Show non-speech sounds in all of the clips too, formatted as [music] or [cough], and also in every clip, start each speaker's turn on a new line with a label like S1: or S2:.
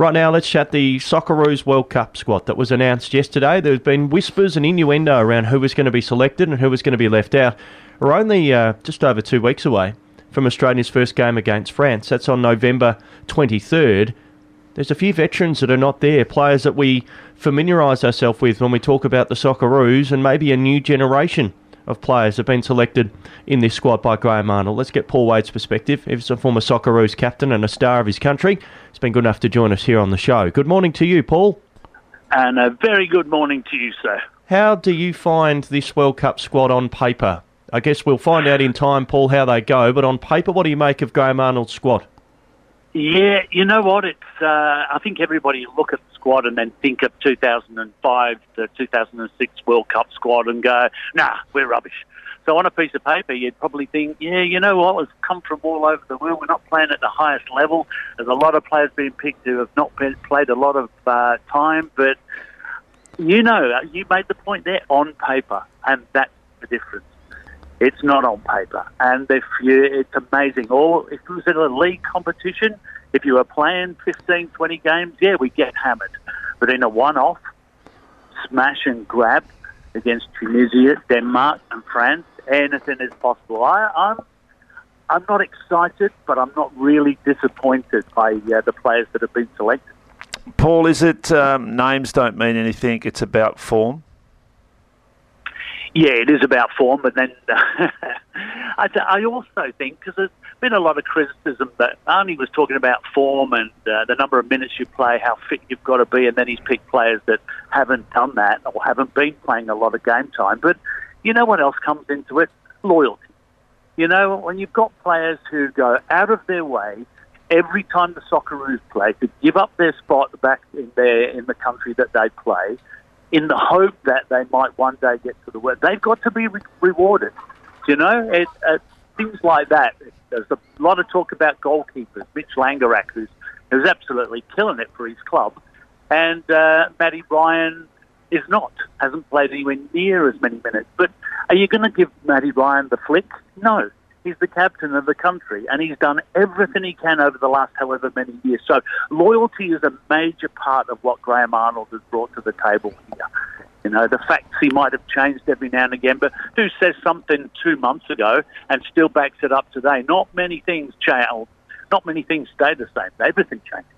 S1: Right now, let's chat the Socceroos World Cup squad that was announced yesterday. There's been whispers and innuendo around who was going to be selected and who was going to be left out. We're only uh, just over two weeks away from Australia's first game against France. That's on November 23rd. There's a few veterans that are not there, players that we familiarise ourselves with when we talk about the Socceroos, and maybe a new generation of players have been selected in this squad by Graham Arnold. Let's get Paul Wade's perspective. He's a former Socceroos captain and a star of his country. He's been good enough to join us here on the show. Good morning to you, Paul.
S2: And a very good morning to you, sir.
S1: How do you find this World Cup squad on paper? I guess we'll find out in time, Paul, how they go. But on paper, what do you make of Graham Arnold's squad?
S2: Yeah, you know what? It's uh, I think everybody look at the squad and then think of 2005, the 2006 World Cup squad, and go, "Nah, we're rubbish." So on a piece of paper, you'd probably think, "Yeah, you know what? It's come from all over the world. We're not playing at the highest level. There's a lot of players being picked who have not been, played a lot of uh, time, but." You know, you made the point there on paper, and that's the difference. It's not on paper, and it's amazing. Or if it was in a league competition, if you were playing 15, 20 games, yeah, we get hammered. But in a one-off, smash and grab against Tunisia, Denmark, and France, anything is possible. I, I'm, I'm not excited, but I'm not really disappointed by uh, the players that have been selected.
S3: Paul, is it um, names don't mean anything? It's about form.
S2: Yeah, it is about form, but then [laughs] I, I also think because there's been a lot of criticism that Arnie was talking about form and uh, the number of minutes you play, how fit you've got to be, and then he's picked players that haven't done that or haven't been playing a lot of game time. But you know what else comes into it? Loyalty. You know, when you've got players who go out of their way every time the Socceroos play to give up their spot back in their in the country that they play in the hope that they might one day get to the world. They've got to be re- rewarded. You know, it, uh, things like that. There's a lot of talk about goalkeepers. Mitch Langerak, who's, who's absolutely killing it for his club, and uh, Matty Ryan is not, hasn't played anywhere near as many minutes. But are you going to give Matty Ryan the flick? No. He's the captain of the country, and he's done everything he can over the last however many years. So loyalty is a major part of what Graham Arnold has brought to the table here. You know, the facts he might have changed every now and again, but who says something two months ago and still backs it up today? Not many things change. Not many things stay the same. Everything changes.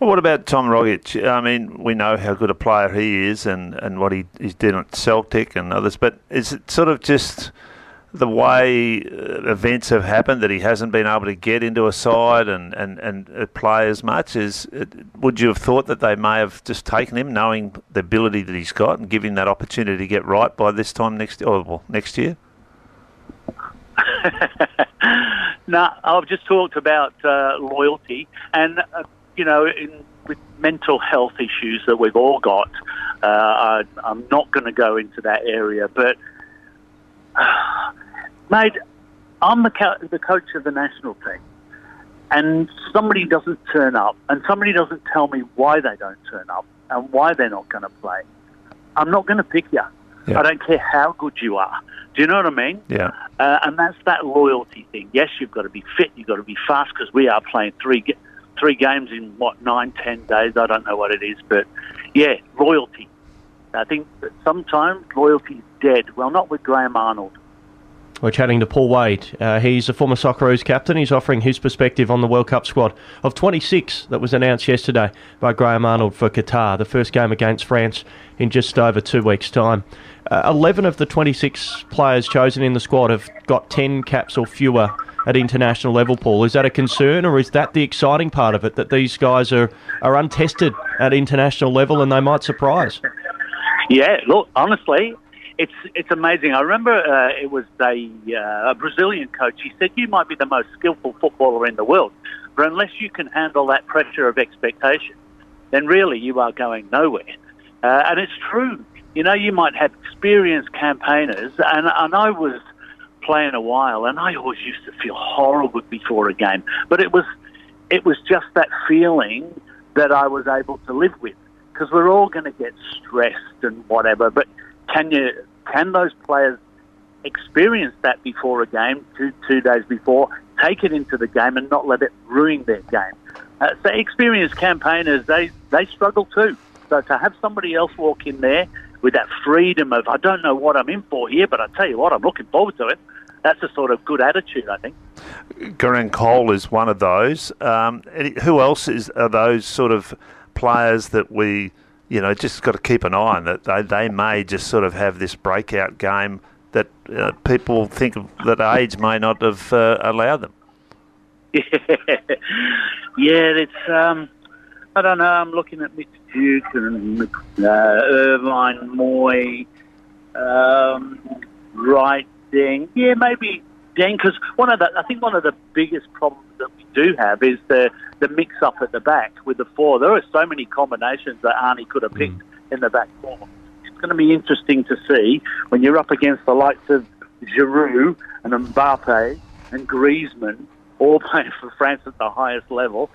S3: Well, what about Tom Rogic? I mean, we know how good a player he is and, and what he, he's done at Celtic and others, but is it sort of just the way uh, events have happened that he hasn't been able to get into a side and, and, and uh, play as much is would you have thought that they may have just taken him knowing the ability that he's got and him that opportunity to get right by this time next or well, next year? [laughs]
S2: No I've just talked about uh, loyalty and uh, you know in, with mental health issues that we've all got uh, I, I'm not going to go into that area but [sighs] mate, I'm the, co- the coach of the national team, and somebody doesn't turn up, and somebody doesn't tell me why they don't turn up and why they're not going to play. I'm not going to pick you. Yeah. I don't care how good you are. Do you know what I mean?
S3: Yeah.
S2: Uh, and that's that loyalty thing. Yes, you've got to be fit. You've got to be fast because we are playing three three games in what nine, ten days. I don't know what it is, but yeah, loyalty. I think that sometimes loyalty is dead. Well, not with Graham Arnold.
S1: We're chatting to Paul Wade. Uh, he's a former Socceroos captain. He's offering his perspective on the World Cup squad of 26 that was announced yesterday by Graham Arnold for Qatar, the first game against France in just over two weeks' time. Uh, 11 of the 26 players chosen in the squad have got 10 caps or fewer at international level, Paul. Is that a concern, or is that the exciting part of it, that these guys are, are untested at international level and they might surprise?
S2: Yeah, look, honestly, it's it's amazing. I remember uh, it was a, uh, a Brazilian coach. He said, "You might be the most skillful footballer in the world, but unless you can handle that pressure of expectation, then really you are going nowhere." Uh, and it's true. You know, you might have experienced campaigners, and, and I was playing a while, and I always used to feel horrible before a game, but it was it was just that feeling that I was able to live with because we're all going to get stressed and whatever, but can you can those players experience that before a game, two two days before, take it into the game and not let it ruin their game? Uh, so experienced campaigners, they, they struggle too. So to have somebody else walk in there with that freedom of, I don't know what I'm in for here, but I tell you what, I'm looking forward to it. That's a sort of good attitude, I think.
S3: Garang Kuol is one of those. Um, who else is are those sort of players that we, you know, just got to keep an eye on that they, they may just sort of have this breakout game that uh, people think that age may not have uh, allowed them.
S2: Yeah, [laughs] yeah, it's. Um, I don't know. I'm looking at Mitch Duke and uh, Irvine Mooy, um. Yeah, maybe Because one of the, I think one of the biggest problems that we do have is the the mix up at the back with the four. There are so many combinations that Arnie could have picked mm. in the back four. It's going to be interesting to see when you're up against the likes of Giroud and Mbappe and Griezmann, all [laughs] playing for France at the highest level.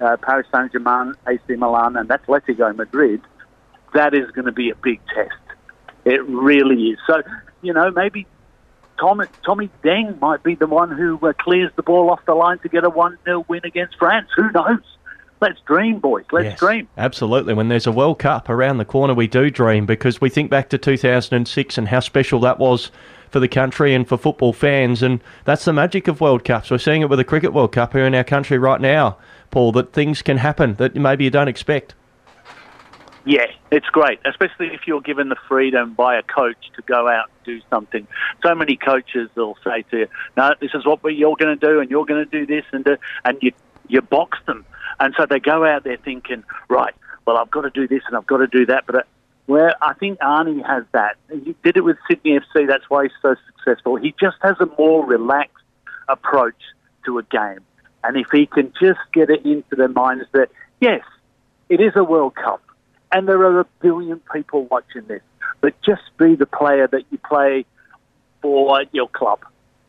S2: Uh, Paris Saint Germain, AC Milan, and Atletico Madrid. That is going to be a big test. It really is. So, you know, maybe Tom, Tommy Deng might be the one who uh, clears the ball off the line to get a 1 0 win against France. Who knows? Let's dream, boys. Let's yes, dream.
S1: Absolutely. When there's a World Cup around the corner, we do dream because we think back to 2006 and how special that was for the country and for football fans. And that's the magic of World Cups. We're seeing it with the Cricket World Cup here in our country right now, Paul, that things can happen that maybe you don't expect.
S2: Yeah, it's great, especially if you're given the freedom by a coach to go out and do something. So many coaches will say to you, "No, this is what you're going to do, and you're going to do this," and do, and you you box them, and so they go out there thinking, "Right, well, I've got to do this and I've got to do that," but. Uh, where I think Arnie has that. He did it with Sydney FC. That's why he's so successful. He just has a more relaxed approach to a game. And if he can just get it into their minds that, yes, it is a World Cup and there are a billion people watching this. But just be the player that you play for your club,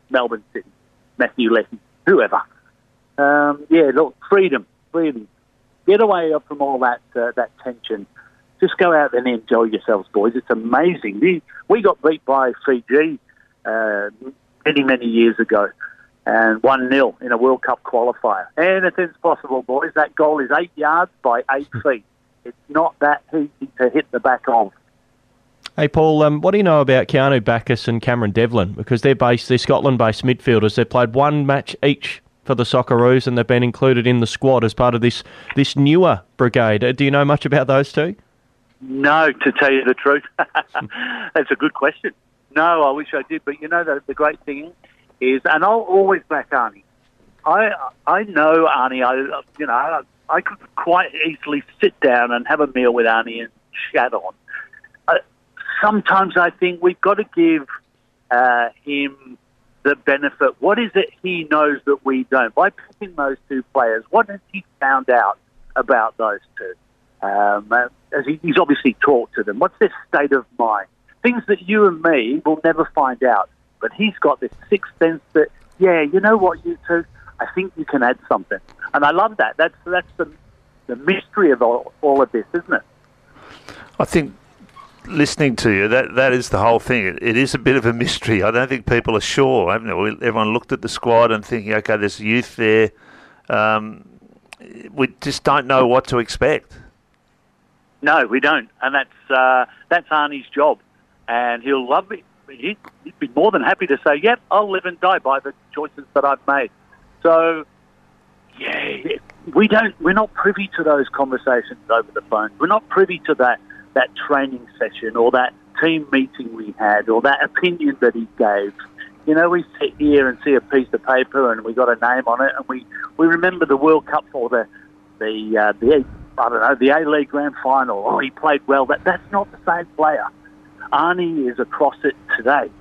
S2: Melbourne City, Matthew Leckie, whoever. Um, yeah, look, freedom, freedom. Get away from all that uh, that tension. Just go out there and enjoy yourselves, boys. It's amazing. We, we got beat by Fiji uh, many, many years ago and 1 0 in a World Cup qualifier. Anything's possible, boys. That goal is eight yards by eight feet. It's not that easy to hit the back of.
S1: Hey Paul, um, what do you know about Keanu Baccus and Cameron Devlin? Because they're based, they're Scotland-based midfielders. They've played one match each for the Socceroos, and they've been included in the squad as part of this this newer brigade. Uh, do you know much about those two?
S2: No, to tell you the truth, [laughs] that's a good question. No, I wish I did, but you know the, the great thing is, and I'll always back Arnie. I I know Arnie. I you know I could quite easily sit down and have a meal with Arnie and chat on. Uh, sometimes I think we've got to give uh, him the benefit. What is it he knows that we don't? By picking those two players, what has he found out about those two? Um, uh, as he, he's obviously talked to them. What's their state of mind? Things that you and me will never find out. But he's got this sixth sense that, yeah, you know what, you two, I think you can add something and I love that. That's that's the the mystery of all, all of this, isn't it?
S3: I think listening to you, that that is the whole thing. It, it is a bit of a mystery. I don't think people are sure. Haven't they? Everyone looked at the squad and thinking, okay, there's youth there. Um, we just don't know what to expect.
S2: No, we don't, and that's uh, that's Arnie's job, and he'll love it. He'd, he'd be more than happy to say, "Yep, I'll live and die by the choices that I've made." So yeah, we don't. We're not privy to those conversations over the phone. We're not privy to that that training session or that team meeting we had or that opinion that he gave. You know, we sit here and see a piece of paper and we got a name on it, and we, we remember the World Cup or the the uh, the I don't know the A League Grand Final. Oh, he played well. That that's not the same player. Arnie is across it today,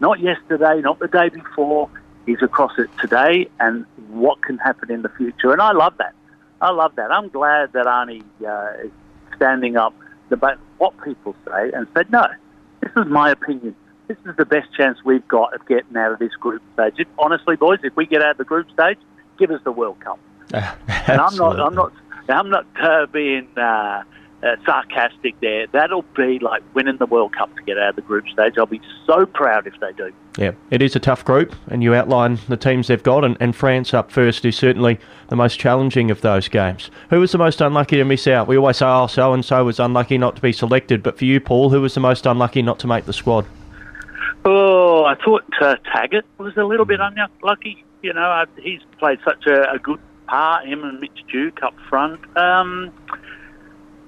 S2: not yesterday, not the day before. He's across it today and what can happen in the future. And I love that. I love that. I'm glad that Arnie uh, is standing up about what people say and said, no, this is my opinion. This is the best chance we've got of getting out of this group stage. Honestly, boys, if we get out of the group stage, give us the World Cup. [laughs] and I'm not, I'm not, I'm not uh, being uh, uh, sarcastic there. That'll be like winning the World Cup to get out of the group stage. I'll be so proud if they do.
S1: Yeah, it is a tough group, and you outline the teams they've got, and, and France up first is certainly the most challenging of those games. Who was the most unlucky to miss out? We always say, oh, so and so was unlucky not to be selected, but for you, Paul, who was the most unlucky not to make the squad?
S2: Oh, I thought uh, Taggart was a little bit unlucky. You know, uh, he's played such a, a good part, him and Mitch Duke up front. Um,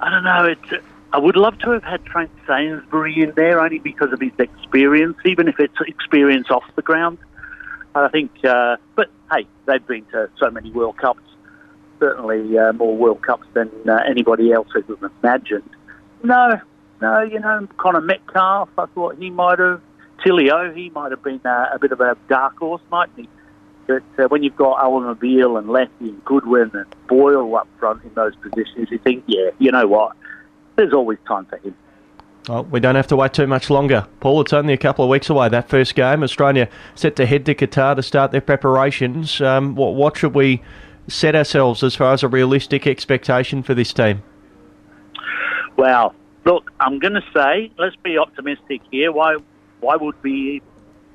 S2: I don't know. It's, I would love to have had Trent Sainsbury in there only because of his experience, even if it's experience off the ground. I think, uh, but hey, they've been to so many World Cups, certainly uh, more World Cups than uh, anybody else has imagined. No, no, you know, Connor Metcalfe, I thought he might have, Tilio, he might have been uh, a bit of a dark horse, mightn't he? But uh, when you've got Awer Mabil and Leckie and Goodwin and Boyle up front in those positions, you think, yeah, you know what? There's always time for him.
S1: Well, we don't have to wait too much longer. Paul, it's only a couple of weeks away, that first game. Australia set to head to Qatar to start their preparations. Um, what, what should we set ourselves as far as a realistic expectation for this team?
S2: Well, look, I'm going to say, let's be optimistic here. Why, why would we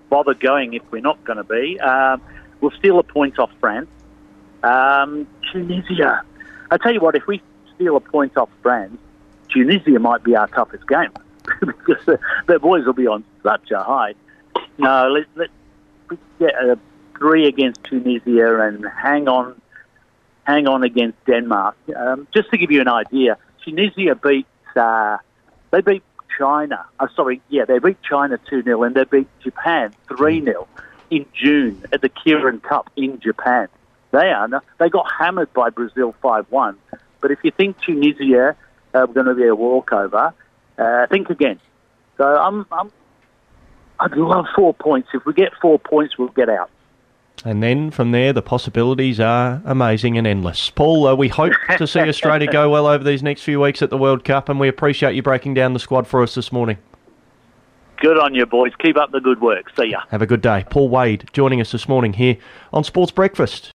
S2: bother going if we're not going to be? Um, we'll steal a point off France. Um, Tunisia. I tell you what, if we steal a point off France, Tunisia might be our toughest game [laughs] because the, the, boys will be on such a high. No, let, let, us get a three against Tunisia and hang on, hang on against Denmark. Um, just to give you an idea, Tunisia beat uh, they beat China. Uh, sorry, yeah, they beat China two 0 and they beat Japan three 0 in June at the Kirin Cup in Japan. They are they got hammered by Brazil five one. But if you think Tunisia uh, going to be a walkover, uh, think again. So I'm, I'm, I'd love four points. If we get four points, we'll get out.
S1: And then from there, the possibilities are amazing and endless. Paul, uh, we hope to see [laughs] Australia go well over these next few weeks at the World Cup, and we appreciate you breaking down the squad for us this morning.
S2: Good on you, boys. Keep up the good work. See ya.
S1: Have a good day. Paul Wade joining us this morning here on Sports Breakfast.